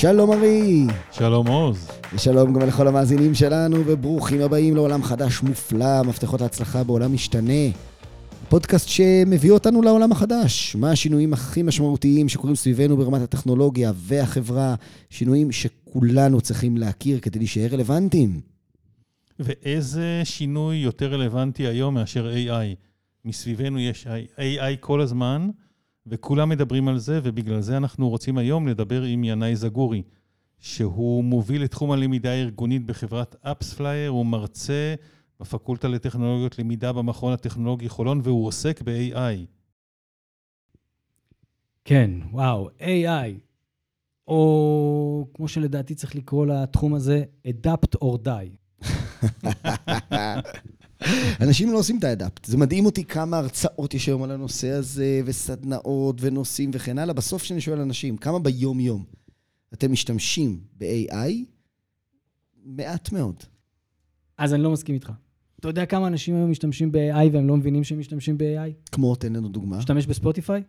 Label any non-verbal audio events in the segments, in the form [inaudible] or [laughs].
שלום ארי. שלום עוז. ושלום גם לכל המאזינים שלנו, וברוכים הבאים לעולם חדש מופלא, מפתחות להצלחה בעולם משתנה. פודקאסט שמביא אותנו לעולם החדש. מה השינויים הכי משמעותיים שקורים סביבנו ברמת הטכנולוגיה והחברה, שינויים שכולנו צריכים להכיר כדי להישאר רלוונטיים. ואיזה שינוי יותר רלוונטי היום מאשר AI? מסביבנו יש AI כל הזמן, וכולם מדברים על זה, ובגלל זה אנחנו רוצים היום לדבר עם ינאי זגורי, שהוא מוביל את תחום הלמידה הארגונית בחברת אפספלייר, הוא מרצה בפקולטה לטכנולוגיות למידה במכון הטכנולוגי חולון, והוא עוסק ב-AI. כן, וואו, AI, או כמו שלדעתי צריך לקרוא לתחום הזה, Adapt or Die. [laughs] אנשים לא עושים את האדפט. זה מדהים אותי כמה הרצאות יש היום על הנושא הזה, וסדנאות, ונושאים וכן הלאה. בסוף כשאני שואל אנשים, כמה ביום-יום אתם משתמשים ב-AI? מעט מאוד. אז אני לא מסכים איתך. אתה יודע כמה אנשים היום משתמשים ב-AI והם לא מבינים שהם משתמשים ב-AI? כמו, תן לנו דוגמה. משתמש בספוטיפיי?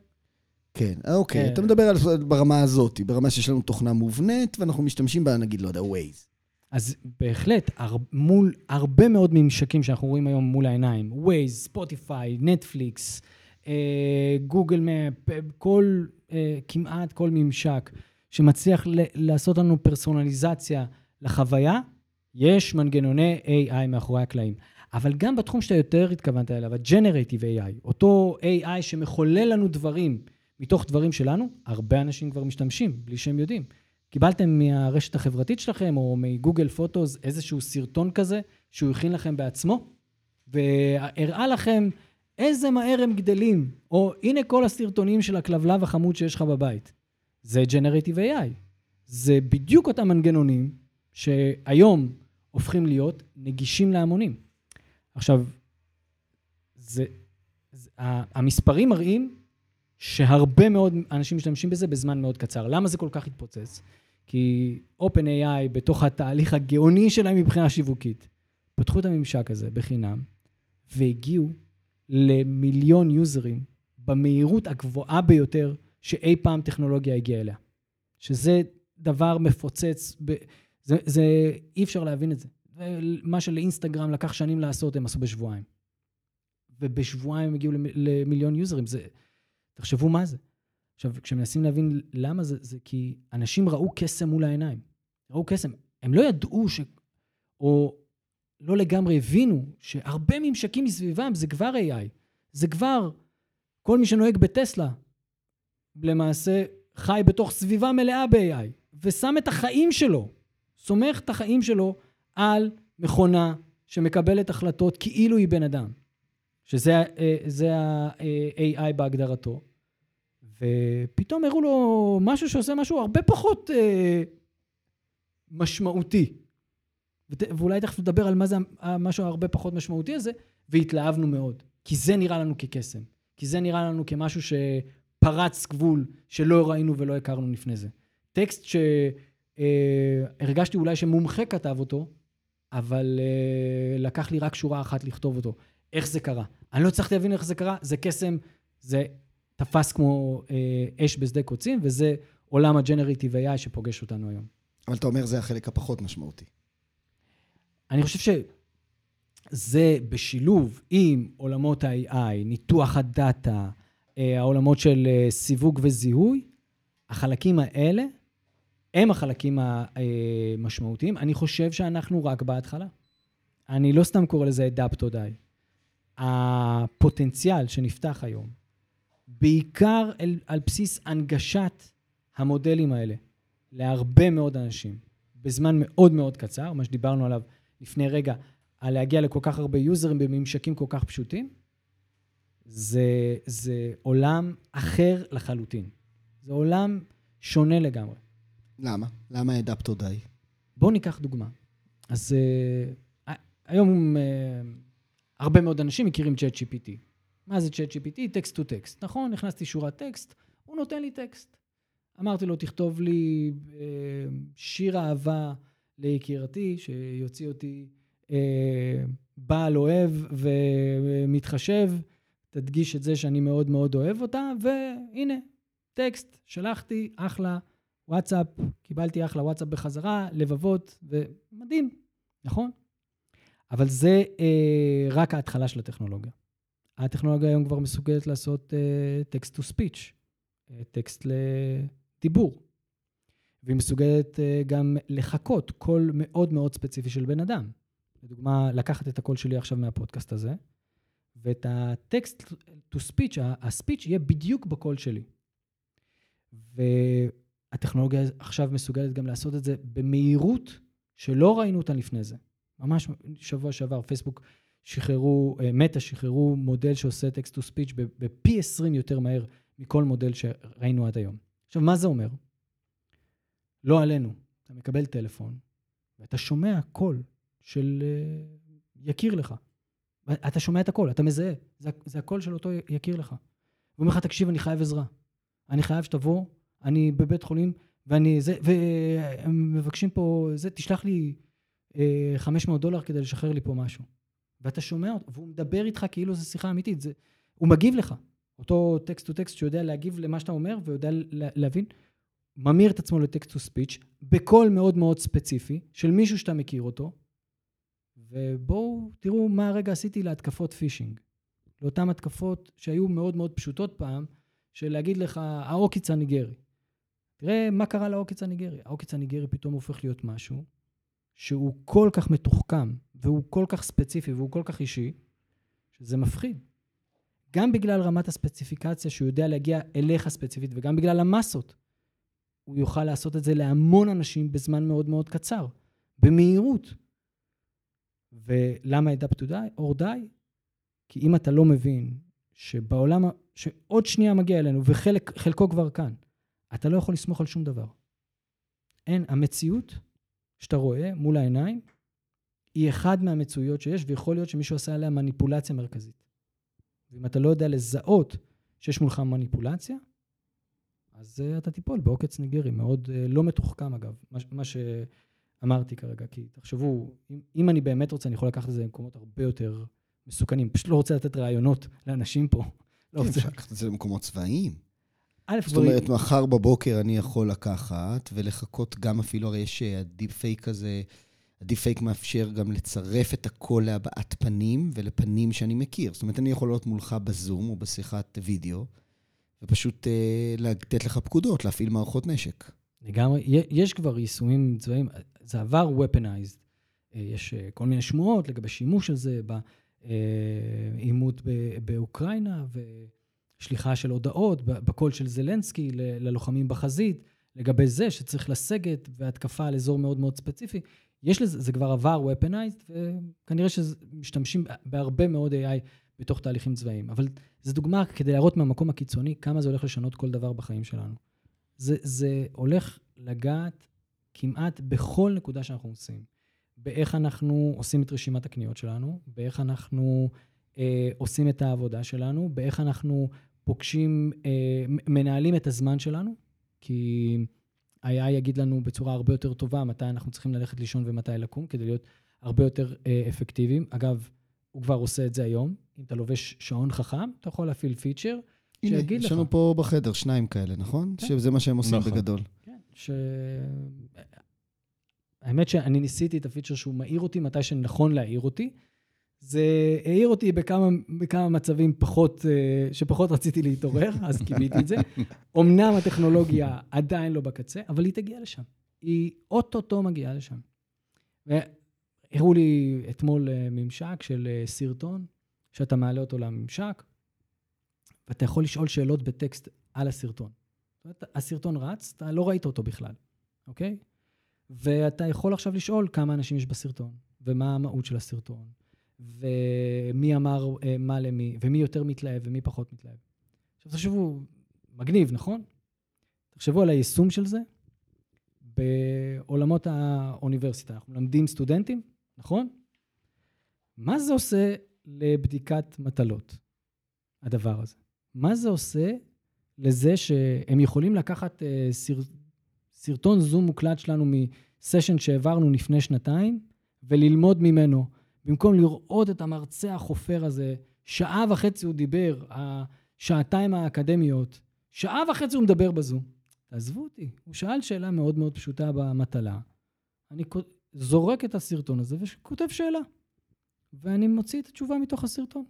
כן, אוקיי. כן. אתה מדבר על ברמה הזאת, ברמה שיש לנו תוכנה מובנית, ואנחנו משתמשים בה, נגיד, לא יודע, Waze. אז בהחלט, הר, מול הרבה מאוד ממשקים שאנחנו רואים היום מול העיניים, Waze, ספוטיפיי, נטפליקס, גוגל מפ, כל, אה, כמעט כל ממשק שמצליח לעשות לנו פרסונליזציה לחוויה, יש מנגנוני AI מאחורי הקלעים. אבל גם בתחום שאתה יותר התכוונת אליו, ה-Generative AI, אותו AI שמחולל לנו דברים מתוך דברים שלנו, הרבה אנשים כבר משתמשים, בלי שהם יודעים. קיבלתם מהרשת החברתית שלכם, או מגוגל פוטוס, איזשהו סרטון כזה, שהוא הכין לכם בעצמו, והראה לכם איזה מהר הם גדלים, או הנה כל הסרטונים של הכלבלב החמוד שיש לך בבית. זה Generative AI. זה בדיוק אותם מנגנונים שהיום הופכים להיות נגישים להמונים. עכשיו, זה, זה, המספרים מראים שהרבה מאוד אנשים משתמשים בזה בזמן מאוד קצר. למה זה כל כך התפוצץ? כי OpenAI, בתוך התהליך הגאוני שלהם מבחינה שיווקית, פתחו את הממשק הזה בחינם, והגיעו למיליון יוזרים במהירות הגבוהה ביותר שאי פעם טכנולוגיה הגיעה אליה. שזה דבר מפוצץ, ב... זה, זה, אי אפשר להבין את זה. מה שלאינסטגרם לקח שנים לעשות, הם עשו בשבועיים. ובשבועיים הם הגיעו למיליון יוזרים. זה, תחשבו מה זה. עכשיו, כשמנסים להבין למה זה, זה כי אנשים ראו קסם מול העיניים. ראו קסם. הם לא ידעו ש... או לא לגמרי הבינו שהרבה ממשקים מסביבם זה כבר AI. זה כבר כל מי שנוהג בטסלה, למעשה חי בתוך סביבה מלאה ב-AI, ושם את החיים שלו, סומך את החיים שלו על מכונה שמקבלת החלטות כאילו היא בן אדם, שזה ה-AI בהגדרתו. ופתאום הראו לו משהו שעושה משהו הרבה פחות אה, משמעותי. ות, ואולי תכף נדבר על מה זה המשהו הרבה פחות משמעותי הזה, והתלהבנו מאוד. כי זה נראה לנו כקסם. כי זה נראה לנו כמשהו שפרץ גבול שלא ראינו ולא הכרנו לפני זה. טקסט שהרגשתי אה, אולי שמומחה כתב אותו, אבל אה, לקח לי רק שורה אחת לכתוב אותו. איך זה קרה? אני לא הצלחתי להבין איך זה קרה, זה קסם, זה תפס כמו אה, אש בשדה קוצים, וזה עולם הג'נרטיב AI שפוגש אותנו היום. אבל אתה אומר זה החלק הפחות משמעותי. אני חושב שזה בשילוב עם עולמות ה-AI, ניתוח הדאטה, אה, העולמות של אה, סיווג וזיהוי, החלקים האלה הם החלקים המשמעותיים. אני חושב שאנחנו רק בהתחלה. אני לא סתם קורא לזה adapt or die. הפוטנציאל שנפתח היום, בעיקר על, על בסיס הנגשת המודלים האלה להרבה מאוד אנשים, בזמן מאוד מאוד קצר, מה שדיברנו עליו לפני רגע, על להגיע לכל כך הרבה יוזרים בממשקים כל כך פשוטים, זה, זה עולם אחר לחלוטין. זה עולם שונה לגמרי. למה? למה העדפת די? בואו ניקח דוגמה. אז uh, היום uh, הרבה מאוד אנשים מכירים ChatGPT. מה זה ChatGPT? טקסט טו טקסט. נכון, נכנסתי שורת טקסט, הוא נותן לי טקסט. אמרתי לו, תכתוב לי uh, שיר אהבה ליקירתי, שיוציא אותי uh, בעל אוהב ומתחשב, תדגיש את זה שאני מאוד מאוד אוהב אותה, והנה, טקסט, שלחתי, אחלה. וואטסאפ, קיבלתי אחלה וואטסאפ בחזרה, לבבות, ומדהים, נכון? אבל זה אה, רק ההתחלה של הטכנולוגיה. הטכנולוגיה היום כבר מסוגלת לעשות טקסט טו ספיץ', טקסט לדיבור. והיא מסוגלת אה, גם לחקות קול מאוד מאוד ספציפי של בן אדם. לדוגמה, לקחת את הקול שלי עכשיו מהפודקאסט הזה, ואת הטקסט to speech, הספיץ' יהיה בדיוק בקול שלי. והטכנולוגיה עכשיו מסוגלת גם לעשות את זה במהירות שלא ראינו אותה לפני זה. ממש שבוע שעבר, פייסבוק שחררו, אה, מטא שחררו מודל שעושה טקסט to speech בפי 20 יותר מהר מכל מודל שראינו עד היום. עכשיו, מה זה אומר? לא עלינו. אתה מקבל טלפון, ואתה שומע קול של uh, יקיר לך. אתה שומע את הקול, אתה מזהה. זה, זה הקול של אותו יקיר לך. הוא אומר לך, תקשיב, אני חייב עזרה. אני חייב שתבוא, אני בבית חולים, ואני זה, והם מבקשים פה, זה, תשלח לי אה, 500 דולר כדי לשחרר לי פה משהו. ואתה שומע אותו, והוא מדבר איתך כאילו זו שיחה אמיתית. זה, הוא מגיב לך. אותו text to text שיודע להגיב למה שאתה אומר ויודע להבין. ממיר את עצמו ל text to speech, בקול מאוד מאוד ספציפי, של מישהו שאתה מכיר אותו, ובואו תראו מה הרגע עשיתי להתקפות פישינג. לאותן התקפות שהיו מאוד מאוד פשוטות פעם, של להגיד לך, העוקץ הניגרי. תראה מה קרה לעוקץ הניגרי. העוקץ הניגרי פתאום הופך להיות משהו שהוא כל כך מתוחכם, והוא כל כך ספציפי, והוא כל כך אישי, שזה מפחיד. גם בגלל רמת הספציפיקציה שהוא יודע להגיע אליך ספציפית, וגם בגלל המסות. הוא יוכל לעשות את זה להמון אנשים בזמן מאוד מאוד קצר, במהירות. ולמה up to die or? כי אם אתה לא מבין שבעולם, שעוד שנייה מגיע אלינו וחלקו כבר כאן, אתה לא יכול לסמוך על שום דבר. אין, המציאות שאתה רואה מול העיניים, היא אחד מהמצויות שיש, ויכול להיות שמישהו עשה עליה מניפולציה מרכזית. ואם אתה לא יודע לזהות שיש מולך מניפולציה, אז uh, אתה תיפול בעוקץ ניגרי, מאוד uh, לא מתוחכם אגב, מה, מה שאמרתי כרגע, כי תחשבו, אם, אם אני באמת רוצה, אני יכול לקחת את זה למקומות הרבה יותר מסוכנים. פשוט לא רוצה לתת רעיונות לאנשים פה. לא כן, אפשר לקחת את זה למקומות צבאיים. א', זאת אומרת, מחר בבוקר אני יכול לקחת ולחכות גם אפילו, הרי יש ה deep fake הזה, ה deep fake מאפשר גם לצרף את הקול להבעת פנים ולפנים שאני מכיר. זאת אומרת, אני יכול להיות מולך בזום או בשיחת וידאו. ופשוט אה, לתת לך פקודות, להפעיל מערכות נשק. לגמרי, יש כבר יישומים צבאיים, זה עבר weaponized. אה, יש אה, כל מיני שמועות לגבי שימוש של זה בעימות באוקראינה, ושליחה של הודעות בקול של זלנסקי ללוחמים בחזית, לגבי זה שצריך לסגת והתקפה על אזור מאוד מאוד ספציפי. יש לזה, זה כבר עבר weaponized, וכנראה שמשתמשים בהרבה מאוד AI בתוך תהליכים צבאיים. אבל זו דוגמה כדי להראות מהמקום הקיצוני כמה זה הולך לשנות כל דבר בחיים שלנו. זה, זה הולך לגעת כמעט בכל נקודה שאנחנו עושים. באיך אנחנו עושים את רשימת הקניות שלנו, באיך אנחנו עושים את העבודה שלנו, באיך אנחנו פוגשים, אה, מנהלים את הזמן שלנו, כי ה-AI יגיד לנו בצורה הרבה יותר טובה מתי אנחנו צריכים ללכת לישון ומתי לקום, כדי להיות הרבה יותר אה, אפקטיביים. אגב, הוא כבר עושה את זה היום. אם אתה לובש שעון חכם, אתה יכול להפעיל פיצ'ר שיגיד לך. יש לנו פה בחדר שניים כאלה, נכון? כן. שזה מה שהם עושים נכון. בגדול. כן, ש... האמת שאני ניסיתי את הפיצ'ר שהוא מעיר אותי מתי שנכון להעיר אותי. זה העיר אותי בכמה, בכמה מצבים פחות, אה, שפחות רציתי להתעורר, [laughs] אז קיבלתי את זה. אמנם הטכנולוגיה עדיין לא בקצה, אבל היא תגיע לשם. היא אוטוטו מגיעה לשם. הראו לי אתמול אה, ממשק של אה, סרטון, שאתה מעלה אותו לממשק, ואתה יכול לשאול שאלות בטקסט על הסרטון. הסרטון רץ, אתה לא ראית אותו בכלל, אוקיי? ואתה יכול עכשיו לשאול כמה אנשים יש בסרטון, ומה המהות של הסרטון, ומי אמר אה, מה למי, ומי יותר מתלהב ומי פחות מתלהב. עכשיו תחשבו, מגניב, נכון? תחשבו על היישום של זה בעולמות האוניברסיטה. אנחנו מלמדים סטודנטים, נכון? מה זה עושה לבדיקת מטלות, הדבר הזה? מה זה עושה לזה שהם יכולים לקחת uh, סר, סרטון זום מוקלט שלנו מסשן שהעברנו לפני שנתיים, וללמוד ממנו, במקום לראות את המרצה החופר הזה, שעה וחצי הוא דיבר, השעתיים האקדמיות, שעה וחצי הוא מדבר בזום. תעזבו אותי. הוא שאל שאלה מאוד מאוד פשוטה במטלה. אני זורק את הסרטון הזה וכותב שאלה. ואני מוציא את התשובה מתוך הסרטון.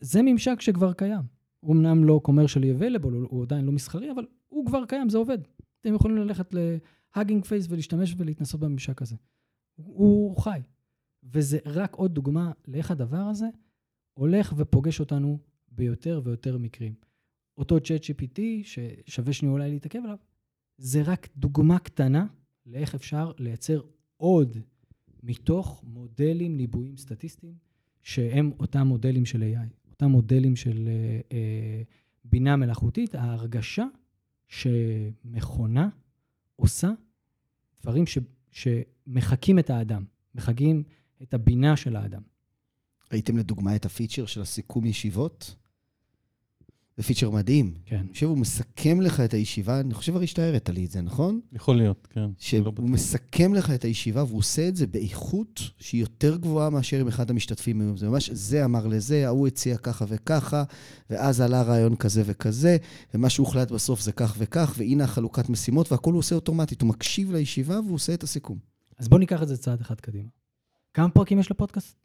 זה ממשק שכבר קיים. הוא אמנם לא commercially available, הוא עדיין לא מסחרי, אבל הוא כבר קיים, זה עובד. אתם יכולים ללכת ל-Hugging Face ולהשתמש ולהתנסות בממשק הזה. הוא חי. וזה רק עוד דוגמה לאיך הדבר הזה הולך ופוגש אותנו ביותר ויותר מקרים. אותו צ'אט GPT, ששווה שנייה אולי להתעכב עליו, זה רק דוגמה קטנה לאיך אפשר לייצר עוד מתוך מודלים ניבויים סטטיסטיים, שהם אותם מודלים של AI, אותם מודלים של אה, אה, בינה מלאכותית, ההרגשה שמכונה עושה דברים ש, שמחקים את האדם, מחקים את הבינה של האדם. ראיתם לדוגמה את הפיצ'ר של הסיכום ישיבות? זה פיצ'ר מדהים. כן. אני חושב הוא מסכם לך את הישיבה, אני חושב הרי שאתה הראת לי את זה, נכון? יכול להיות, כן. שהוא לא מסכם לך את הישיבה והוא עושה את זה באיכות שהיא יותר גבוהה מאשר עם אחד המשתתפים היום. זה ממש, זה אמר לזה, ההוא הציע ככה וככה, ואז עלה רעיון כזה וכזה, ומה שהוחלט בסוף זה כך וכך, והנה החלוקת משימות, והכול הוא עושה אוטומטית. הוא מקשיב לישיבה והוא עושה את הסיכום. אז בוא ניקח את זה צעד אחד קדימה. כמה פרקים יש לפודקאסט?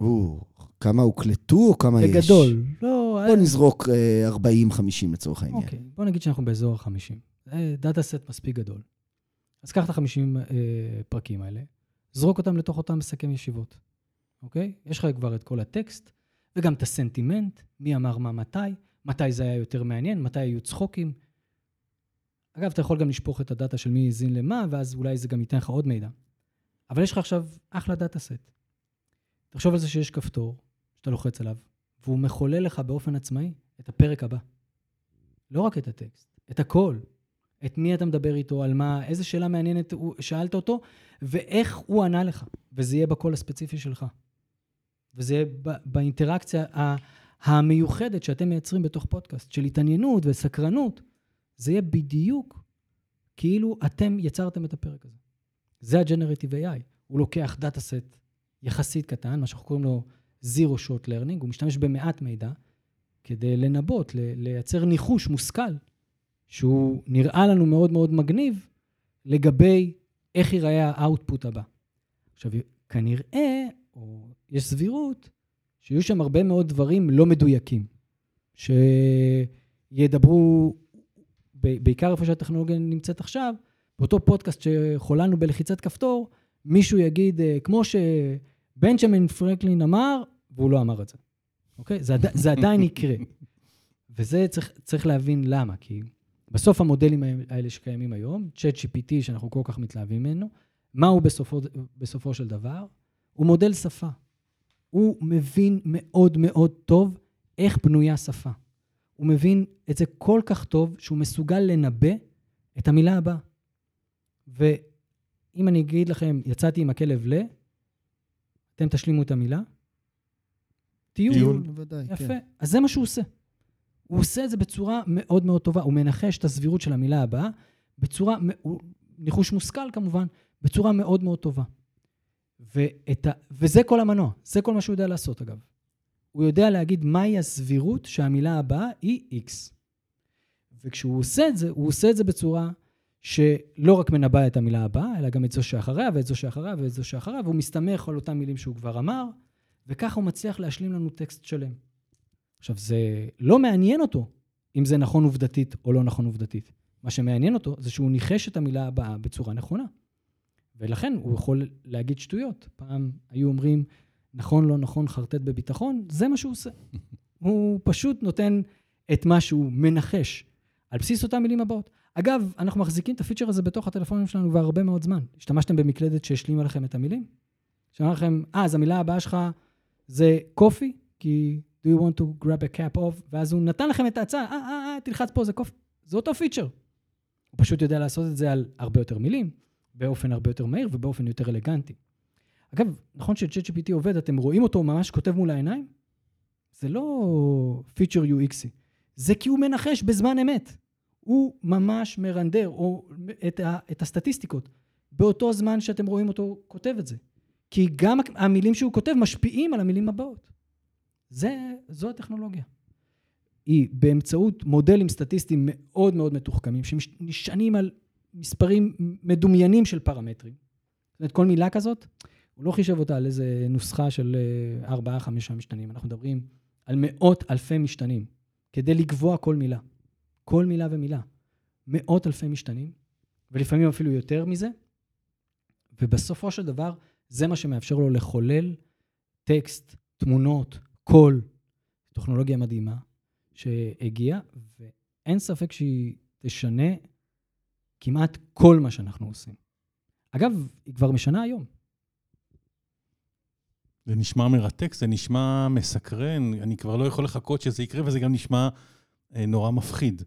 או, כמה הוקלטו או כמה יש? בגדול. לא... בוא נזרוק 40-50 אה, לצורך העניין. אוקיי, בוא נגיד שאנחנו באזור ה-50. זה דאטה סט מספיק גדול. אז קח את ה-50 אה, פרקים האלה, זרוק אותם לתוך אותם מסכם ישיבות, אוקיי? יש לך כבר את כל הטקסט, וגם את הסנטימנט, מי אמר מה מתי, מתי זה היה יותר מעניין, מתי היו צחוקים. אגב, אתה יכול גם לשפוך את הדאטה של מי האזין למה, ואז אולי זה גם ייתן לך עוד מידע. אבל יש לך עכשיו אחלה דאטה סט. תחשוב על זה שיש כפתור שאתה לוחץ עליו, והוא מחולל לך באופן עצמאי את הפרק הבא. לא רק את הטקסט, את הכל. את מי אתה מדבר איתו, על מה, איזה שאלה מעניינת שאלת אותו, ואיך הוא ענה לך. וזה יהיה בקול הספציפי שלך. וזה יהיה באינטראקציה המיוחדת שאתם מייצרים בתוך פודקאסט, של התעניינות וסקרנות. זה יהיה בדיוק כאילו אתם יצרתם את הפרק הזה. זה ה-Generative AI. הוא לוקח דאטה סט יחסית קטן, מה שאנחנו קוראים לו Zero Short Learning, הוא משתמש במעט מידע כדי לנבות, לייצר ניחוש מושכל, שהוא נראה לנו מאוד מאוד מגניב לגבי איך ייראה ה output הבא. עכשיו, כנראה, או יש סבירות, שיהיו שם הרבה מאוד דברים לא מדויקים, שידברו, בעיקר איפה שהטכנולוגיה נמצאת עכשיו, באותו פודקאסט שחוללנו בלחיצת כפתור, מישהו יגיד, אה, כמו שבנג'מין פרנקלין אמר, והוא לא אמר את זה. אוקיי? זה, עד, זה עדיין יקרה. וזה צריך, צריך להבין למה, כי בסוף המודלים האלה שקיימים היום, צ'אט GPT, שאנחנו כל כך מתלהבים ממנו, מה הוא בסופו, בסופו של דבר? הוא מודל שפה. הוא מבין מאוד מאוד טוב איך בנויה שפה. הוא מבין את זה כל כך טוב, שהוא מסוגל לנבא את המילה הבאה. ואם אני אגיד לכם, יצאתי עם הכלב ל... אתם תשלימו את המילה? טיול. טיול, בוודאי, יפה. כן. אז זה מה שהוא עושה. הוא עושה את זה בצורה מאוד מאוד טובה. הוא מנחש את הסבירות של המילה הבאה בצורה, ניחוש מושכל כמובן, בצורה מאוד מאוד טובה. ואת ה, וזה כל המנוע, זה כל מה שהוא יודע לעשות אגב. הוא יודע להגיד מהי הסבירות שהמילה הבאה היא X. וכשהוא עושה את זה, הוא עושה את זה בצורה שלא רק מנבא את המילה הבאה, אלא גם את זו שאחריה, ואת זו שאחריה, ואת זו שאחריה, והוא מסתמך על אותן מילים שהוא כבר אמר, וככה הוא מצליח להשלים לנו טקסט שלם. עכשיו, זה לא מעניין אותו אם זה נכון עובדתית או לא נכון עובדתית. מה שמעניין אותו זה שהוא ניחש את המילה הבאה בצורה נכונה. ולכן הוא יכול להגיד שטויות. פעם היו אומרים, נכון, לא נכון, חרטט בביטחון, זה מה שהוא עושה. [laughs] הוא פשוט נותן את מה שהוא מנחש על בסיס אותן מילים הבאות. אגב, אנחנו מחזיקים את הפיצ'ר הזה בתוך הטלפונים שלנו כבר הרבה מאוד זמן. השתמשתם במקלדת שהשלימה לכם את המילים? שאמר לכם, אה, אז המילה הבאה שלך זה קופי, כי do you want to grab a cap of, ואז הוא נתן לכם את ההצעה, אה, אה, אה, תלחץ פה, זה קופי. זה אותו פיצ'ר. הוא פשוט יודע לעשות את זה על הרבה יותר מילים, באופן הרבה יותר מהיר ובאופן יותר אלגנטי. אגב, נכון ש-ChatGPT עובד, אתם רואים אותו ממש כותב מול העיניים? זה לא פיצ'ר UXי, זה כי הוא מנחש בזמן אמת. הוא ממש מרנדר או את, ה, את הסטטיסטיקות באותו זמן שאתם רואים אותו כותב את זה. כי גם המילים שהוא כותב משפיעים על המילים הבאות. זה, זו הטכנולוגיה. היא באמצעות מודלים סטטיסטיים מאוד מאוד מתוחכמים, שנשענים על מספרים מדומיינים של פרמטרים. זאת אומרת, כל מילה כזאת, הוא לא חישב אותה על איזה נוסחה של אה, ארבעה, חמישה משתנים. אנחנו מדברים על מאות אלפי משתנים, כדי לקבוע כל מילה. כל מילה ומילה. מאות אלפי משתנים, ולפעמים אפילו יותר מזה, ובסופו של דבר, זה מה שמאפשר לו לחולל טקסט, תמונות, קול, טכנולוגיה מדהימה שהגיעה, ואין ספק שהיא תשנה כמעט כל מה שאנחנו עושים. אגב, היא כבר משנה היום. זה נשמע מרתק, זה נשמע מסקרן, אני כבר לא יכול לחכות שזה יקרה, וזה גם נשמע אה, נורא מפחיד.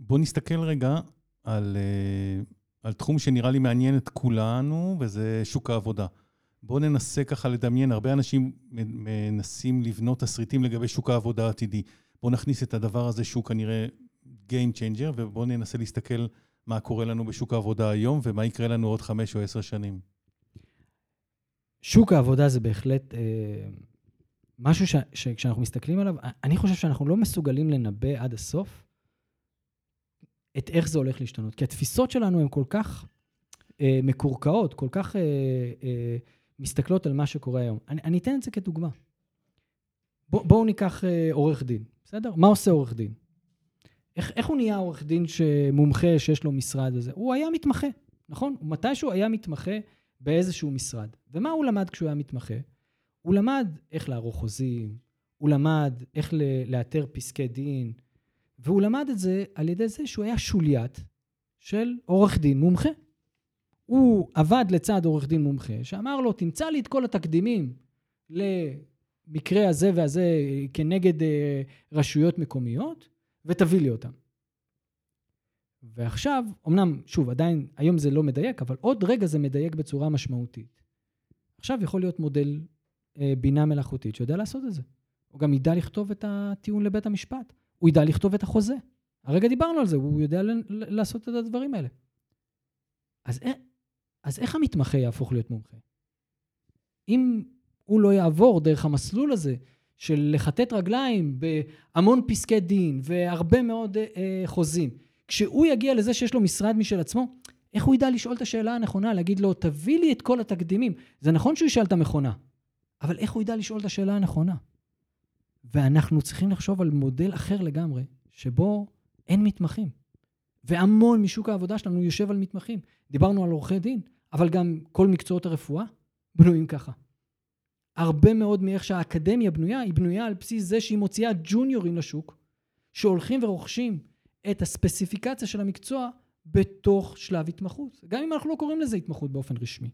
בואו נסתכל רגע על, אה, על תחום שנראה לי מעניין את כולנו, וזה שוק העבודה. בואו ננסה ככה לדמיין, הרבה אנשים מנסים לבנות תסריטים לגבי שוק העבודה העתידי. בואו נכניס את הדבר הזה שהוא כנראה Game Changer, ובואו ננסה להסתכל מה קורה לנו בשוק העבודה היום, ומה יקרה לנו עוד חמש או עשר שנים. שוק העבודה זה בהחלט אה, משהו ש, שכשאנחנו מסתכלים עליו, אני חושב שאנחנו לא מסוגלים לנבא עד הסוף את איך זה הולך להשתנות. כי התפיסות שלנו הן כל כך אה, מקורקעות, כל כך אה, אה, מסתכלות על מה שקורה היום. אני, אני אתן את זה כדוגמה. בוא, בואו ניקח אה, עורך דין, בסדר? מה עושה עורך דין? איך, איך הוא נהיה עורך דין שמומחה, שיש לו משרד וזה? הוא היה מתמחה, נכון? מתישהו היה מתמחה באיזשהו משרד. ומה הוא למד כשהוא היה מתמחה? הוא למד איך לערוך חוזים, הוא למד איך לאתר פסקי דין, והוא למד את זה על ידי זה שהוא היה שוליית של עורך דין מומחה. הוא עבד לצד עורך דין מומחה, שאמר לו, תמצא לי את כל התקדימים למקרה הזה והזה כנגד אה, רשויות מקומיות, ותביא לי אותם. ועכשיו, אמנם, שוב, עדיין, היום זה לא מדייק, אבל עוד רגע זה מדייק בצורה משמעותית. עכשיו יכול להיות מודל אה, בינה מלאכותית שיודע לעשות את זה. הוא גם ידע לכתוב את הטיעון לבית המשפט. הוא ידע לכתוב את החוזה. הרגע דיברנו על זה, הוא יודע לעשות את הדברים האלה. אז, אז איך המתמחה יהפוך להיות מומחה? אם הוא לא יעבור דרך המסלול הזה של לכתת רגליים בהמון פסקי דין והרבה מאוד אה, חוזים, כשהוא יגיע לזה שיש לו משרד משל עצמו, איך הוא ידע לשאול את השאלה הנכונה, להגיד לו, תביא לי את כל התקדימים. זה נכון שהוא ישאל את המכונה, אבל איך הוא ידע לשאול את השאלה הנכונה? ואנחנו צריכים לחשוב על מודל אחר לגמרי, שבו אין מתמחים. והמון משוק העבודה שלנו יושב על מתמחים. דיברנו על עורכי דין, אבל גם כל מקצועות הרפואה בנויים ככה. הרבה מאוד מאיך שהאקדמיה בנויה, היא בנויה על בסיס זה שהיא מוציאה ג'וניורים לשוק, שהולכים ורוכשים את הספציפיקציה של המקצוע בתוך שלב התמחות. גם אם אנחנו לא קוראים לזה התמחות באופן רשמי.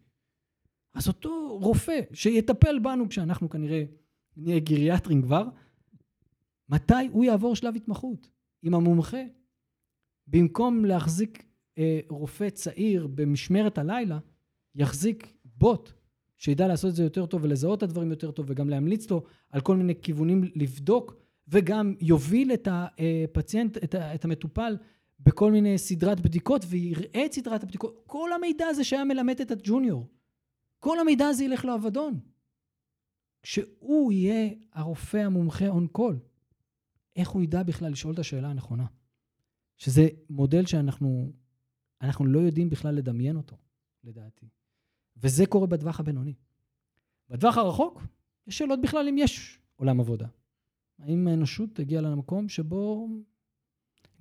אז אותו רופא שיטפל בנו כשאנחנו כנראה נהיה גריאטרים כבר, מתי הוא יעבור שלב התמחות? אם המומחה, במקום להחזיק אה, רופא צעיר במשמרת הלילה, יחזיק בוט שידע לעשות את זה יותר טוב ולזהות את הדברים יותר טוב וגם להמליץ לו על כל מיני כיוונים לבדוק וגם יוביל את הפציינט, את, את המטופל בכל מיני סדרת בדיקות ויראה את סדרת הבדיקות. כל המידע הזה שהיה מלמד את הג'וניור, כל המידע הזה ילך לאבדון. כשהוא יהיה הרופא המומחה און קול, איך הוא ידע בכלל לשאול את השאלה הנכונה? שזה מודל שאנחנו אנחנו לא יודעים בכלל לדמיין אותו, לדעתי. וזה קורה בטווח הבינוני. בטווח הרחוק, יש שאלות בכלל אם יש עולם עבודה. האם האנושות הגיעה למקום שבו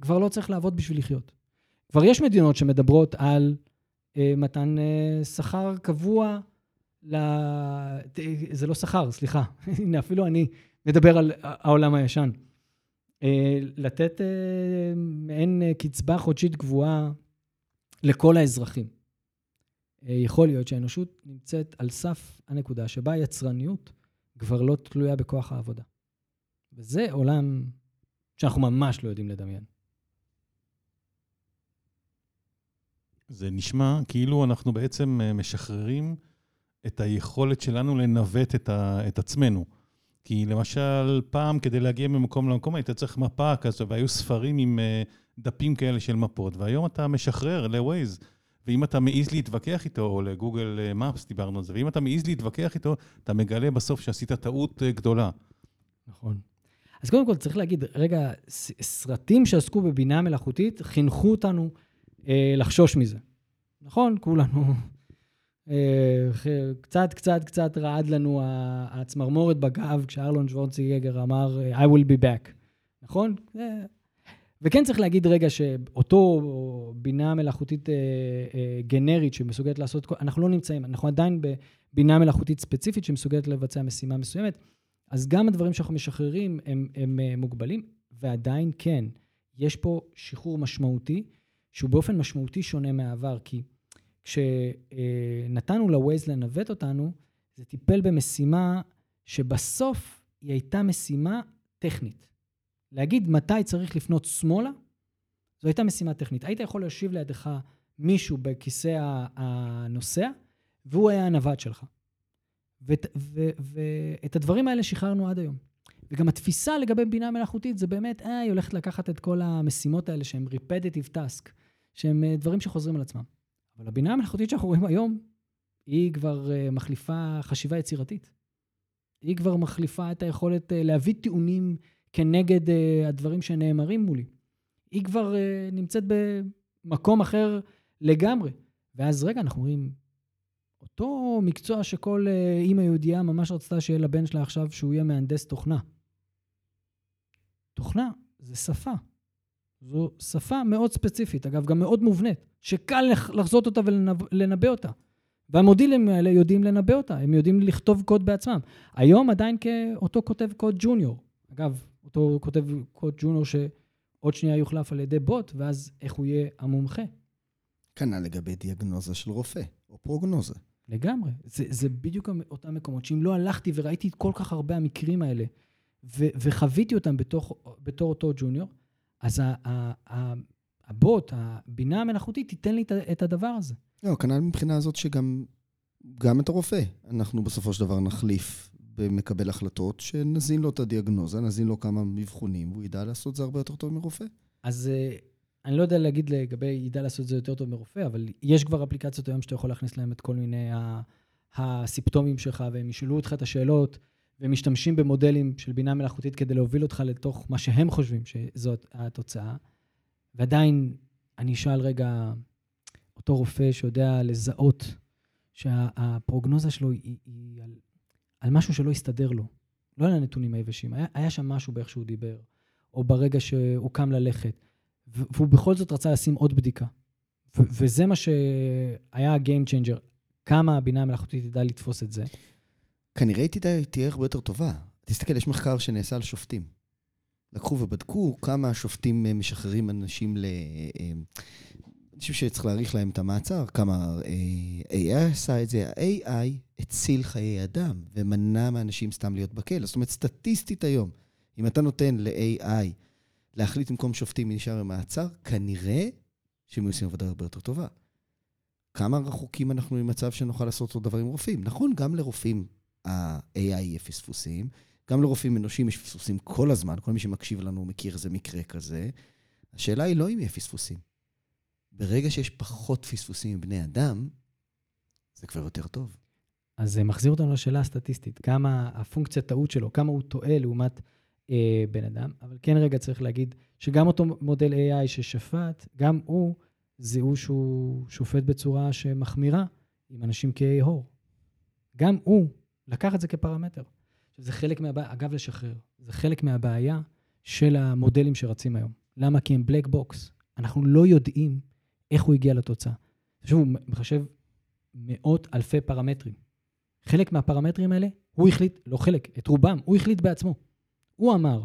כבר לא צריך לעבוד בשביל לחיות. כבר יש מדינות שמדברות על אה, מתן אה, שכר קבוע, ל... זה לא שכר, סליחה, [laughs] הנה אפילו אני מדבר על העולם הישן. אה, לתת אה, מעין אה, קצבה חודשית קבועה לכל האזרחים. יכול להיות שהאנושות נמצאת על סף הנקודה שבה היצרניות כבר לא תלויה בכוח העבודה. וזה עולם שאנחנו ממש לא יודעים לדמיין. זה נשמע כאילו אנחנו בעצם משחררים את היכולת שלנו לנווט את, ה, את עצמנו. כי למשל, פעם כדי להגיע ממקום למקום היית צריך מפה כזו, והיו ספרים עם אה, דפים כאלה של מפות, והיום אתה משחרר ל-Waze. ואם אתה מעז להתווכח איתו, או לגוגל מפס, דיברנו על זה, ואם אתה מעז להתווכח איתו, אתה מגלה בסוף שעשית טעות גדולה. נכון. אז קודם כל צריך להגיד, רגע, סרטים שעסקו בבינה מלאכותית חינכו אותנו אה, לחשוש מזה. נכון? כולנו. אה, קצת, קצת, קצת רעד לנו הצמרמורת בגב כשארלון שוורציגר אמר, אה, I will be back. נכון? אה, וכן צריך להגיד רגע שאותו בינה מלאכותית גנרית שמסוגלת לעשות, אנחנו לא נמצאים, אנחנו עדיין בבינה מלאכותית ספציפית שמסוגלת לבצע משימה מסוימת, אז גם הדברים שאנחנו משחררים הם, הם מוגבלים, ועדיין כן, יש פה שחרור משמעותי, שהוא באופן משמעותי שונה מהעבר, כי כשנתנו ל-Waze לנווט אותנו, זה טיפל במשימה שבסוף היא הייתה משימה טכנית. להגיד מתי צריך לפנות שמאלה, זו הייתה משימה טכנית. היית יכול להושיב לידך מישהו בכיסא הנוסע, והוא היה הנווט שלך. ואת, ואת הדברים האלה שחררנו עד היום. וגם התפיסה לגבי בינה מלאכותית זה באמת, אה, היא הולכת לקחת את כל המשימות האלה שהן repetitive task, שהן אה, דברים שחוזרים על עצמם. אבל הבינה המלאכותית שאנחנו רואים היום, היא כבר אה, מחליפה חשיבה יצירתית. היא כבר מחליפה את היכולת אה, להביא טיעונים כנגד uh, הדברים שנאמרים מולי. היא כבר נמצאת במקום אחר לגמרי. ואז רגע, אנחנו רואים, אותו מקצוע שכל אימא יהודייה ממש רצתה שיהיה לבן שלה עכשיו שהוא יהיה מהנדס תוכנה. תוכנה זה שפה. זו שפה מאוד ספציפית, אגב, גם מאוד מובנית, שקל לח- לחזות אותה ולנבא אותה. והמודילים האלה יודעים לנבא אותה, הם יודעים לכתוב קוד בעצמם. היום עדיין כאותו כותב קוד ג'וניור. אגב, אותו כותב קוד ג'וניור שעוד שנייה יוחלף על ידי בוט, ואז איך הוא יהיה המומחה. כנ"ל לגבי דיאגנוזה של רופא, או פרוגנוזה. לגמרי. זה, זה בדיוק אותם מקומות, שאם לא הלכתי וראיתי את כל כך הרבה המקרים האלה, ו, וחוויתי אותם בתוך, בתור אותו ג'וניור, אז הבוט, הבינה המלאכותית, תיתן לי את, הדבר הזה. לא, כנ"ל מבחינה הזאת שגם גם את הרופא, אנחנו בסופו של דבר נחליף במקבל החלטות, שנזין לו את הדיאגנוזה, נזין לו כמה מבחונים, והוא ידע לעשות את זה הרבה יותר טוב מרופא. אז אה, אני לא יודע להגיד לגבי ידע לעשות את זה יותר טוב מרופא, אבל יש כבר אפליקציות היום שאתה יכול להכניס להם את כל מיני ה- הסימפטומים שלך, והם ישאלו אותך את השאלות, והם משתמשים במודלים של בינה מלאכותית כדי להוביל אותך לתוך מה שהם חושבים שזאת התוצאה. ועדיין, אני אשאל רגע, אותו רופא שיודע לזהות שהפרוגנוזה שלו היא, היא על, על משהו שלא הסתדר לו, לא על הנתונים היבשים, היה, היה שם משהו באיך שהוא דיבר, או ברגע שהוא קם ללכת, והוא בכל זאת רצה לשים עוד בדיקה. וזה מה שהיה ה-game changer, כמה הבינה המלאכותית תדע לתפוס את זה. כנראה היא תהיה הרבה יותר טובה. תסתכל, יש מחקר שנעשה על שופטים. לקחו ובדקו כמה השופטים אה, משחררים אנשים ל... אה, אנשים שצריך להאריך להם את המעצר, כמה אה, AI עשה את זה. ה-AI הציל חיי אדם ומנע מאנשים סתם להיות בכלא. זאת אומרת, סטטיסטית היום, אם אתה נותן ל-AI להחליט במקום שופטים מי נשאר במעצר, כנראה שהם עושים עבודה הרבה יותר טובה. כמה רחוקים אנחנו ממצב שנוכל לעשות אותו דבר עם רופאים? נכון, גם לרופאים ה-AI יהיה פספוסים, גם לרופאים אנושיים יש פספוסים כל הזמן, כל מי שמקשיב לנו מכיר איזה מקרה כזה. השאלה היא לא אם יהיה פספוסים. ברגע שיש פחות פספוסים מבני אדם, זה כבר יותר טוב. אז זה מחזיר אותנו לשאלה הסטטיסטית, כמה הפונקציה טעות שלו, כמה הוא טועה לעומת אה, בן אדם. אבל כן רגע צריך להגיד שגם אותו מודל AI ששפט, גם הוא זיהו שהוא שופט בצורה שמחמירה עם אנשים כהי הור. גם הוא לקח את זה כפרמטר. זה חלק מהבעיה, אגב, לשחרר, זה חלק מהבעיה של המודלים שרצים היום. למה? כי הם black box. אנחנו לא יודעים איך הוא הגיע לתוצאה. שוב, הוא מחשב מאות אלפי פרמטרים. חלק מהפרמטרים האלה, הוא החליט, לא חלק, את רובם, הוא החליט בעצמו. הוא אמר,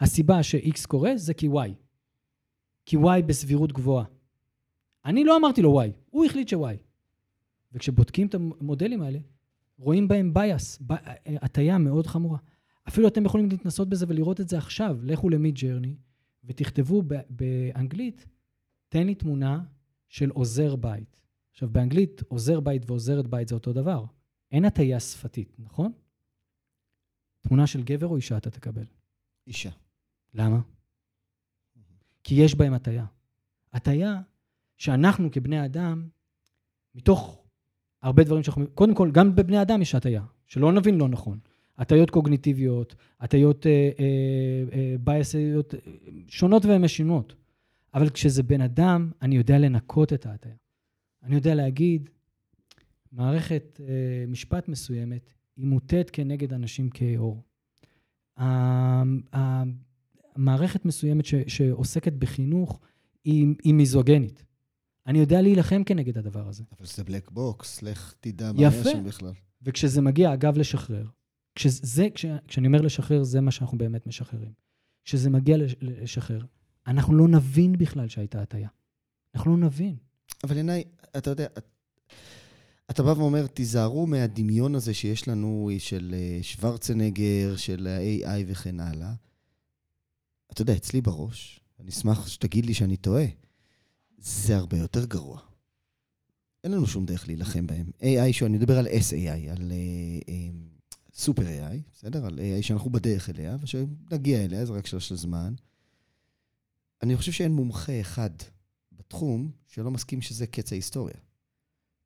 הסיבה ש-X קורה זה כי Y. כי Y בסבירות גבוהה. אני לא אמרתי לו Y, הוא החליט ש-Y. וכשבודקים את המודלים האלה, רואים בהם bias, ב- הטיה מאוד חמורה. אפילו אתם יכולים להתנסות בזה ולראות את זה עכשיו. לכו למיד ג'רני ותכתבו באנגלית, תן לי תמונה של עוזר בית. עכשיו, באנגלית עוזר בית ועוזרת בית זה אותו דבר. אין הטיה שפתית, נכון? תמונה של גבר או אישה אתה תקבל. אישה. למה? כי יש בהם הטיה. הטיה שאנחנו כבני אדם, מתוך הרבה דברים שאנחנו... קודם כל, גם בבני אדם יש הטיה, שלא נבין לא נכון. הטיות קוגניטיביות, הטיות אה, אה, אה, בייסיות, שונות ומשונות. אבל כשזה בן אדם, אני יודע לנקות את ההטיה. אני יודע להגיד, מערכת אה, משפט מסוימת היא מוטית כנגד אנשים כהי עור. מערכת מסוימת שעוסקת בחינוך היא, היא מיזוגנית. אני יודע להילחם כנגד הדבר הזה. אבל זה בלק בוקס, לך תדע מה היה שם בכלל. וכשזה מגיע, אגב, לשחרר, כשזה, כש, כשאני אומר לשחרר, זה מה שאנחנו באמת משחררים. כשזה מגיע לשחרר, אנחנו לא נבין בכלל שהייתה הטיה. אנחנו לא נבין. אבל עיניי, אתה יודע, אתה בא ואומר, תיזהרו מהדמיון הזה שיש לנו של אה, שוורצנגר, של ה-AI וכן הלאה. אתה יודע, אצלי בראש, אני אשמח שתגיד לי שאני טועה, זה הרבה יותר גרוע. אין לנו שום דרך להילחם בהם. AI, אני מדבר על SAI, על סופר uh, uh, AI, בסדר? על AI שאנחנו בדרך אליה, ושנגיע אליה, זה רק שאלה של זמן. אני חושב שאין מומחה אחד בתחום שלא מסכים שזה קץ ההיסטוריה.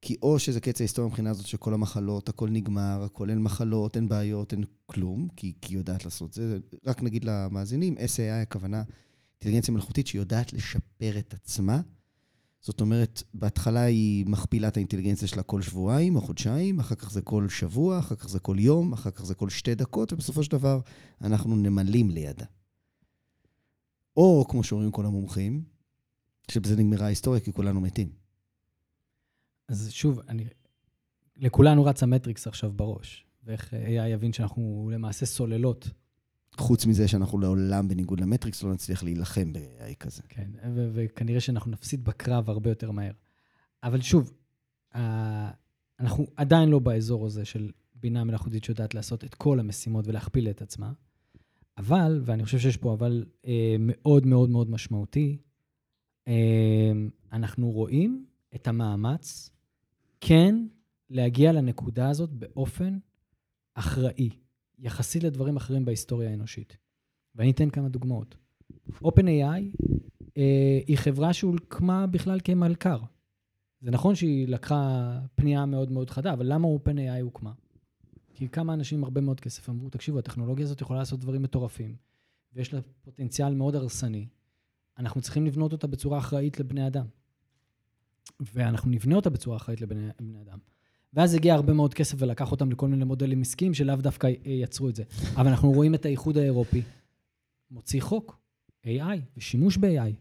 כי או שזה קץ ההיסטוריה מבחינה הזאת שכל המחלות, הכל נגמר, הכל אין מחלות, אין בעיות, אין כלום, כי היא יודעת לעשות זה. רק נגיד למאזינים, SAI הכוונה אינטליגנציה מלאכותית שיודעת לשפר את עצמה. זאת אומרת, בהתחלה היא מכפילה את האינטליגנציה שלה כל שבועיים או חודשיים, אחר כך זה כל שבוע, אחר כך זה כל יום, אחר כך זה כל שתי דקות, ובסופו של דבר אנחנו נמלים לידה. או, כמו שאומרים כל המומחים, שבזה נגמרה ההיסטוריה כי כולנו מתים. אז שוב, אני... לכולנו רץ המטריקס עכשיו בראש, ואיך AI יבין שאנחנו למעשה סוללות. חוץ מזה שאנחנו לעולם, בניגוד למטריקס, לא נצליח להילחם ב-AI כזה. כן, וכנראה שאנחנו נפסיד בקרב הרבה יותר מהר. אבל שוב, אנחנו עדיין לא באזור הזה של בינה מלאכותית שיודעת לעשות את כל המשימות ולהכפיל את עצמה, אבל, ואני חושב שיש פה אבל אה, מאוד מאוד מאוד משמעותי, אה, אנחנו רואים את המאמץ כן להגיע לנקודה הזאת באופן אחראי, יחסית לדברים אחרים בהיסטוריה האנושית. ואני אתן כמה דוגמאות. OpenAI אה, היא חברה שהולקמה בכלל כמלכ"ר. זה נכון שהיא לקחה פנייה מאוד מאוד חדה, אבל למה OpenAI הוקמה? כי כמה אנשים עם הרבה מאוד כסף אמרו, תקשיבו, הטכנולוגיה הזאת יכולה לעשות דברים מטורפים, ויש לה פוטנציאל מאוד הרסני. אנחנו צריכים לבנות אותה בצורה אחראית לבני אדם. ואנחנו נבנה אותה בצורה אחראית לבני אדם. ואז הגיע הרבה מאוד כסף ולקח אותם לכל מיני מודלים עסקיים שלאו דווקא יצרו את זה. אבל אנחנו רואים את האיחוד האירופי מוציא חוק, AI, ושימוש ב-AI.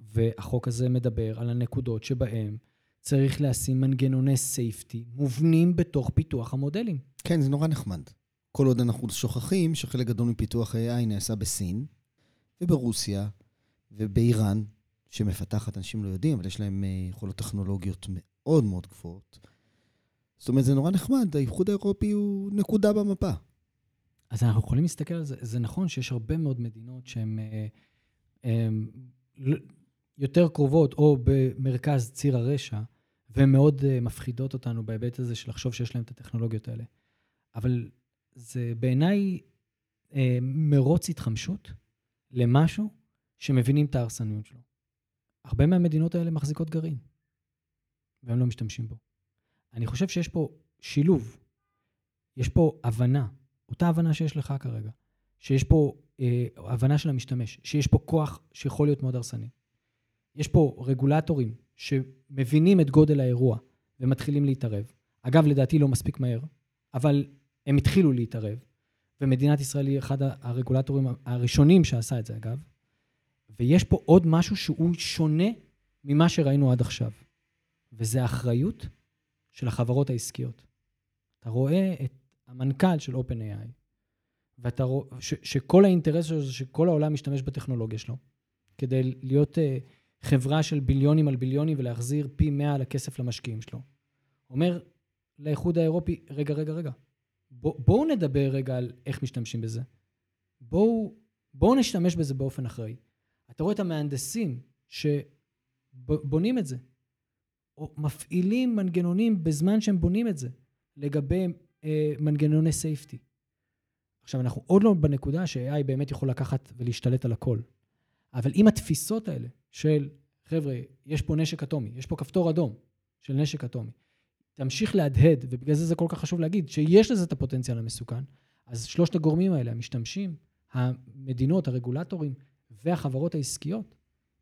והחוק הזה מדבר על הנקודות שבהן צריך לשים מנגנוני סייפטי מובנים בתוך פיתוח המודלים. כן, זה נורא נחמד. כל עוד אנחנו שוכחים שחלק גדול מפיתוח AI נעשה בסין, וברוסיה, ובאיראן, שמפתחת, אנשים לא יודעים, אבל יש להם אה, יכולות טכנולוגיות מאוד מאוד גבוהות. זאת אומרת, זה נורא נחמד, האיחוד האירופי הוא נקודה במפה. אז אנחנו יכולים להסתכל על זה. זה נכון שיש הרבה מאוד מדינות שהן אה, יותר קרובות או במרכז ציר הרשע, והן מאוד אה, מפחידות אותנו בהיבט הזה של לחשוב שיש להם את הטכנולוגיות האלה. אבל זה בעיניי מרוץ התחמשות למשהו שמבינים את ההרסניות שלו. הרבה מהמדינות האלה מחזיקות גרעין, והם לא משתמשים בו. אני חושב שיש פה שילוב, יש פה הבנה, אותה הבנה שיש לך כרגע, שיש פה אה, הבנה של המשתמש, שיש פה כוח שיכול להיות מאוד הרסני. יש פה רגולטורים שמבינים את גודל האירוע ומתחילים להתערב. אגב, לדעתי לא מספיק מהר, אבל הם התחילו להתערב, ומדינת ישראל היא אחד הרגולטורים הראשונים שעשה את זה, אגב. ויש פה עוד משהו שהוא שונה ממה שראינו עד עכשיו, וזה האחריות של החברות העסקיות. אתה רואה את המנכ"ל של OpenAI, ואתה רואה, ש, שכל האינטרס שלו זה שכל העולם משתמש בטכנולוגיה שלו, כדי להיות uh, חברה של ביליונים על ביליונים ולהחזיר פי 100 על הכסף למשקיעים שלו. אומר לאיחוד האירופי, רגע, רגע, רגע, בוא, בואו נדבר רגע על איך משתמשים בזה. בואו בוא נשתמש בזה באופן אחראי. אתה רואה את המהנדסים שבונים את זה, או מפעילים מנגנונים בזמן שהם בונים את זה, לגבי אה, מנגנוני סייפטי. עכשיו, אנחנו עוד לא בנקודה ש-AI באמת יכול לקחת ולהשתלט על הכל. אבל אם התפיסות האלה של, חבר'ה, יש פה נשק אטומי, יש פה כפתור אדום של נשק אטומי, תמשיך להדהד, ובגלל זה זה כל כך חשוב להגיד, שיש לזה את הפוטנציאל המסוכן, אז שלושת הגורמים האלה, המשתמשים, המדינות, הרגולטורים והחברות העסקיות,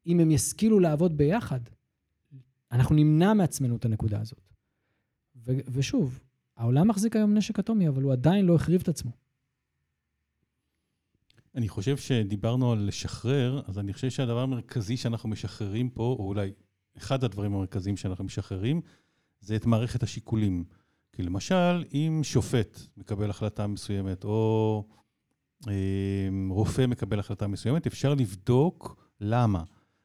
אם הם ישכילו לעבוד ביחד, אנחנו נמנע מעצמנו את הנקודה הזאת. ו- ושוב, העולם מחזיק היום נשק אטומי, אבל הוא עדיין לא החריב את עצמו. אני חושב שדיברנו על לשחרר, אז אני חושב שהדבר המרכזי שאנחנו משחררים פה, או אולי אחד הדברים המרכזיים שאנחנו משחררים, זה את מערכת השיקולים. כי למשל, אם שופט מקבל החלטה מסוימת, או אה, רופא מקבל החלטה מסוימת, אפשר לבדוק למה.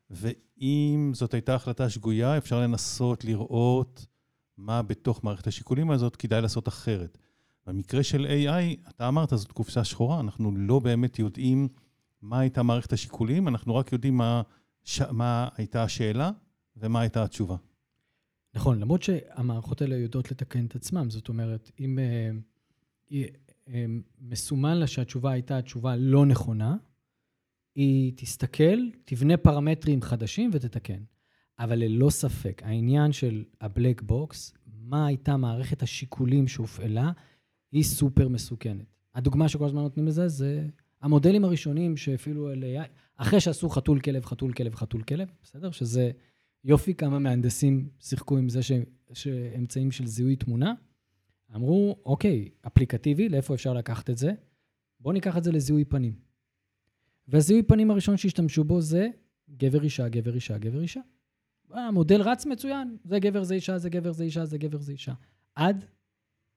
ואם זאת הייתה החלטה שגויה, אפשר לנסות לראות מה בתוך מערכת השיקולים הזאת כדאי לעשות אחרת. במקרה של AI, אתה אמרת, זאת קופסה שחורה, אנחנו לא באמת יודעים מה הייתה מערכת השיקולים, אנחנו רק יודעים מה, ש... מה הייתה השאלה ומה הייתה התשובה. נכון, למרות שהמערכות האלה יודעות לתקן את עצמן, זאת אומרת, אם uh, uh, מסומן לה שהתשובה הייתה התשובה לא נכונה, היא תסתכל, תבנה פרמטרים חדשים ותתקן. אבל ללא ספק, העניין של הבלק בוקס, מה הייתה מערכת השיקולים שהופעלה, היא סופר מסוכנת. הדוגמה שכל הזמן נותנים לזה, זה המודלים הראשונים שהפעילו על AI, אחרי שעשו חתול כלב, חתול כלב, חתול כלב, בסדר? שזה יופי כמה מהנדסים שיחקו עם זה. שאמצעים של זיהוי תמונה. אמרו, אוקיי, אפליקטיבי, לאיפה אפשר לקחת את זה? בואו ניקח את זה לזיהוי פנים. והזיהוי פנים הראשון שהשתמשו בו זה גבר אישה, גבר אישה, גבר אישה. המודל רץ מצוין, זה גבר, זה אישה, זה גבר, זה אישה, זה גבר, זה אישה. עד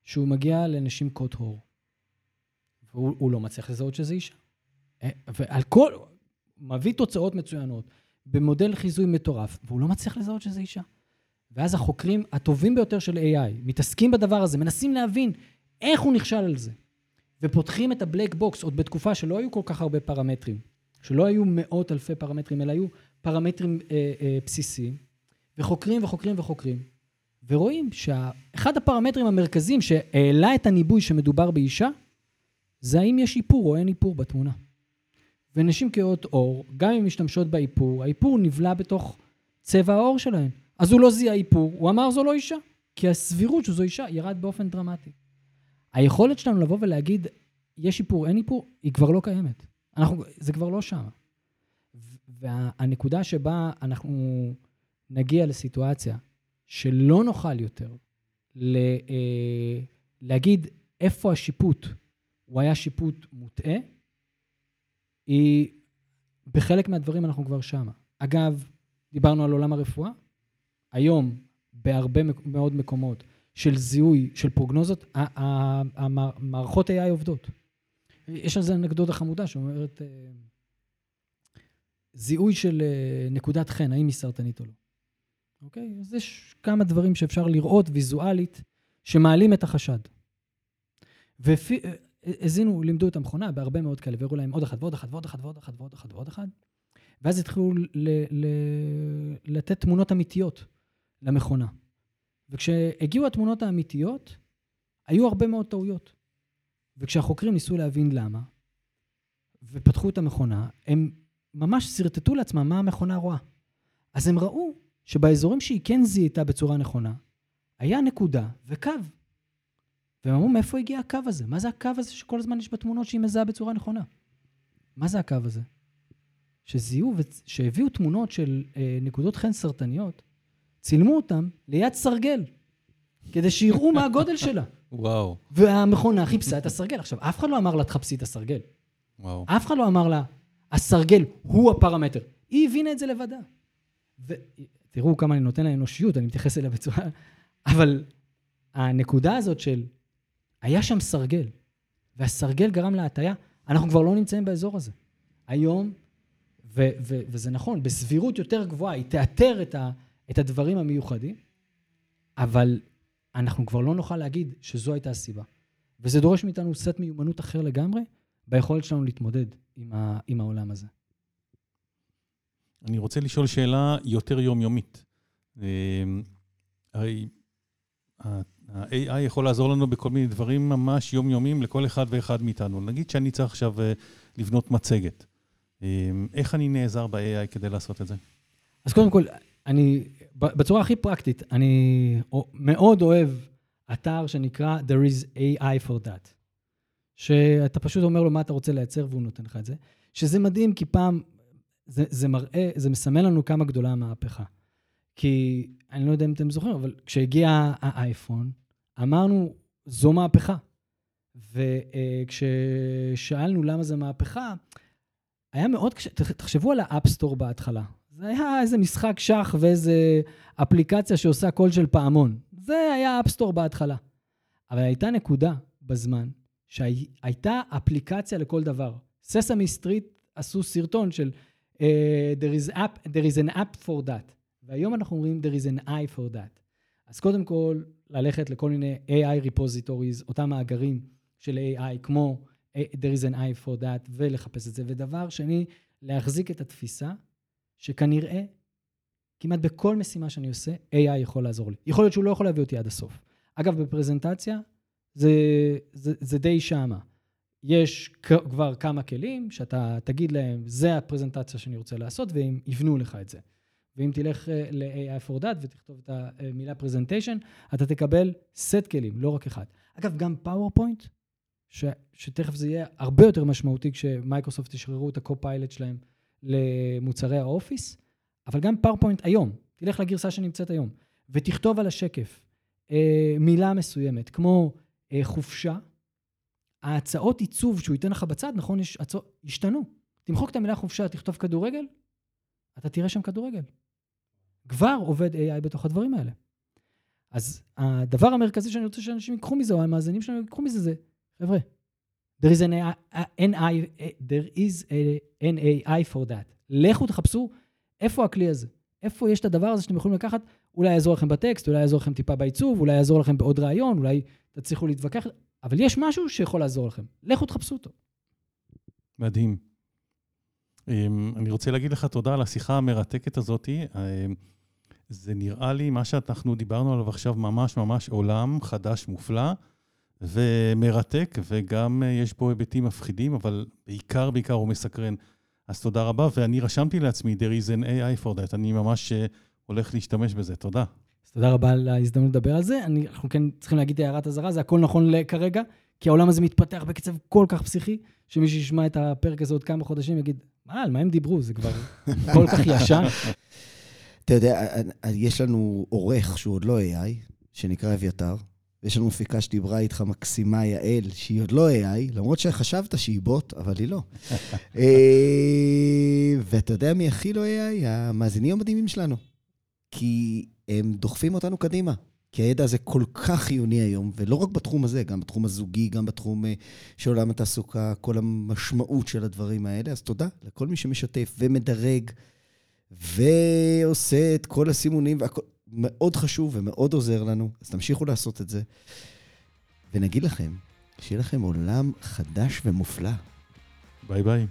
שהוא מגיע לנשים קוט הור. והוא לא מצליח לזהות שזה אישה. אה, ועל כל, מביא תוצאות מצוינות, במודל חיזוי מטורף, והוא לא מצליח לזהות שזה אישה. ואז החוקרים הטובים ביותר של AI מתעסקים בדבר הזה, מנסים להבין איך הוא נכשל על זה. ופותחים את ה black box עוד בתקופה שלא היו כל כך הרבה פרמטרים, שלא היו מאות אלפי פרמטרים, אלא היו פרמטרים אה, אה, בסיסיים, וחוקרים וחוקרים וחוקרים, ורואים שאחד הפרמטרים המרכזיים שהעלה את הניבוי שמדובר באישה, זה האם יש איפור או אין איפור בתמונה. ונשים כהות עור, גם אם משתמשות באיפור, האיפור נבלע בתוך צבע העור שלהן. אז הוא לא זיהה איפור, הוא אמר זו לא אישה. כי הסבירות שזו אישה ירד באופן דרמטי. היכולת שלנו לבוא ולהגיד, יש איפור, אין איפור, היא כבר לא קיימת. אנחנו, זה כבר לא שם. והנקודה שבה אנחנו נגיע לסיטואציה שלא נוכל יותר ל, אה, להגיד איפה השיפוט הוא היה שיפוט מוטעה, היא, בחלק מהדברים אנחנו כבר שמה. אגב, דיברנו על עולם הרפואה, היום בהרבה מאוד מקומות של זיהוי, של פרוגנוזות, המערכות AI עובדות. יש על זה אנקדוטה חמודה שאומרת, אה, זיהוי של אה, נקודת חן, האם היא סרטנית או לא. אוקיי? אז יש כמה דברים שאפשר לראות ויזואלית שמעלים את החשד. והזינו, לימדו את המכונה בהרבה מאוד כאלה, והראו להם עוד אחת ועוד אחת ועוד אחת ועוד אחת ועוד אחת ועוד אחת. ואז התחילו לתת תמונות אמיתיות למכונה. וכשהגיעו התמונות האמיתיות, היו הרבה מאוד טעויות. וכשהחוקרים ניסו להבין למה, ופתחו את המכונה, הם ממש שרטטו לעצמם מה המכונה רואה. אז הם ראו שבאזורים שהיא כן זיהתה בצורה נכונה, היה נקודה וקו. והם אמרו, מאיפה הגיע הקו הזה? מה זה הקו הזה שכל הזמן יש בתמונות שהיא מזהה בצורה נכונה? מה זה הקו הזה? שזיהו, שהביאו תמונות של אה, נקודות חן סרטניות, צילמו אותם ליד סרגל, כדי שיראו מה הגודל שלה. וואו. והמכונה חיפשה את הסרגל. עכשיו, אף אחד לא אמר לה, תחפשי את הסרגל. וואו. אף אחד לא אמר לה, הסרגל הוא הפרמטר. היא הבינה את זה לבדה. ותראו כמה אני נותן לה אנושיות, אני מתייחס אליה בצורה... אבל הנקודה הזאת של, היה שם סרגל, והסרגל גרם להטיה, אנחנו כבר לא נמצאים באזור הזה. היום, ו- ו- וזה נכון, בסבירות יותר גבוהה, היא תאתר את, ה- את הדברים המיוחדים, אבל אנחנו כבר לא נוכל להגיד שזו הייתה הסיבה. וזה דורש מאיתנו סט מיומנות אחר לגמרי, ביכולת שלנו להתמודד עם, ה- עם העולם הזה. אני רוצה לשאול שאלה יותר יומיומית. אמ, הרי ה-AI יכול לעזור לנו בכל מיני דברים ממש יומיומיים לכל אחד ואחד מאיתנו. נגיד שאני צריך עכשיו אה, לבנות מצגת. אמ, איך אני נעזר ב-AI כדי לעשות את זה? אז קודם כל, אני, בצורה הכי פרקטית, אני מאוד אוהב אתר שנקרא There is AI for that, שאתה פשוט אומר לו מה אתה רוצה לייצר והוא נותן לך את זה, שזה מדהים כי פעם, זה, זה מראה, זה מסמן לנו כמה גדולה המהפכה. כי אני לא יודע אם אתם זוכרים, אבל כשהגיע האייפון, אמרנו, זו מהפכה. וכששאלנו למה זה מהפכה, היה מאוד קשה, תחשבו על ה App Store בהתחלה. זה היה איזה משחק שח ואיזה אפליקציה שעושה קול של פעמון. זה היה ה App Store בהתחלה. אבל הייתה נקודה בזמן שהייתה אפליקציה לכל דבר. Sesame Street עשו סרטון של uh, there, is app, there is an app for that. והיום אנחנו אומרים there is an AI for that. אז קודם כל, ללכת לכל מיני AI repositories, אותם מאגרים של AI, כמו there is an eye for that, ולחפש את זה. ודבר שני, להחזיק את התפיסה שכנראה, כמעט בכל משימה שאני עושה, AI יכול לעזור לי. יכול להיות שהוא לא יכול להביא אותי עד הסוף. אגב, בפרזנטציה, זה, זה, זה די שמה. יש כבר כמה כלים שאתה תגיד להם, זה הפרזנטציה שאני רוצה לעשות, והם יבנו לך את זה. ואם תלך אה, ל-AI for that ותכתוב את המילה presentation, אתה תקבל סט כלים, לא רק אחד. אגב, גם PowerPoint, שתכף זה יהיה הרבה יותר משמעותי כשמייקרוסופט ישחררו את ה Copilot שלהם למוצרי ה Office, אבל גם PowerPoint היום, תלך לגרסה שנמצאת היום, ותכתוב על השקף אה, מילה מסוימת, כמו אה, חופשה, ההצעות עיצוב שהוא ייתן לך בצד, נכון, יש הצעות, השתנו. תמחוק את המילה חופשה, תכתוב כדורגל, אתה תראה שם כדורגל. כבר עובד AI בתוך הדברים האלה. אז הדבר המרכזי שאני רוצה שאנשים ייקחו מזה, או המאזינים שלנו ייקחו מזה, זה, חבר'ה, there is an AI, there is an AI for that. לכו תחפשו איפה הכלי הזה, איפה יש את הדבר הזה שאתם יכולים לקחת, אולי יעזור לכם בטקסט, אולי יעזור לכם טיפה בעיצוב, אולי יעזור לכם בעוד רעיון, אולי תצליחו להתווכח, אבל יש משהו שיכול לעזור לכם. לכו תחפשו אותו. מדהים. אמ, אני רוצה להגיד לך תודה על השיחה המרתקת הזאת. אמ, זה נראה לי, מה שאנחנו דיברנו עליו עכשיו, ממש ממש עולם חדש מופלא ומרתק, וגם אה, יש בו היבטים מפחידים, אבל בעיקר, בעיקר הוא מסקרן. אז תודה רבה, ואני רשמתי לעצמי, there is an AI for that, אני ממש אה, הולך להשתמש בזה. תודה. אז תודה רבה על ההזדמנות לדבר על זה. אני, אנחנו כן צריכים להגיד הערת אזהרה, זה הכל נכון כרגע, כי העולם הזה מתפתח בקצב כל כך פסיכי, שמי שישמע את הפרק הזה עוד כמה חודשים יגיד, מה, על מה הם דיברו? זה כבר [laughs] כל כך ישן. אתה יודע, יש לנו עורך שהוא עוד לא AI, שנקרא אביתר, ויש לנו מפיקה שדיברה איתך מקסימה, יעל, שהיא עוד לא AI, למרות שחשבת שהיא בוט, אבל היא לא. [laughs] אה, ואתה יודע מי הכי לא AI? המאזינים המדהימים שלנו. כי הם דוחפים אותנו קדימה. כי הידע הזה כל כך חיוני היום, ולא רק בתחום הזה, גם בתחום הזוגי, גם בתחום אה, של עולם התעסוקה, כל המשמעות של הדברים האלה. אז תודה לכל מי שמשתף ומדרג ועושה את כל הסימונים, והכל מאוד חשוב ומאוד עוזר לנו, אז תמשיכו לעשות את זה. ונגיד לכם, שיהיה לכם עולם חדש ומופלא. ביי ביי.